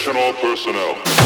Attention all personnel.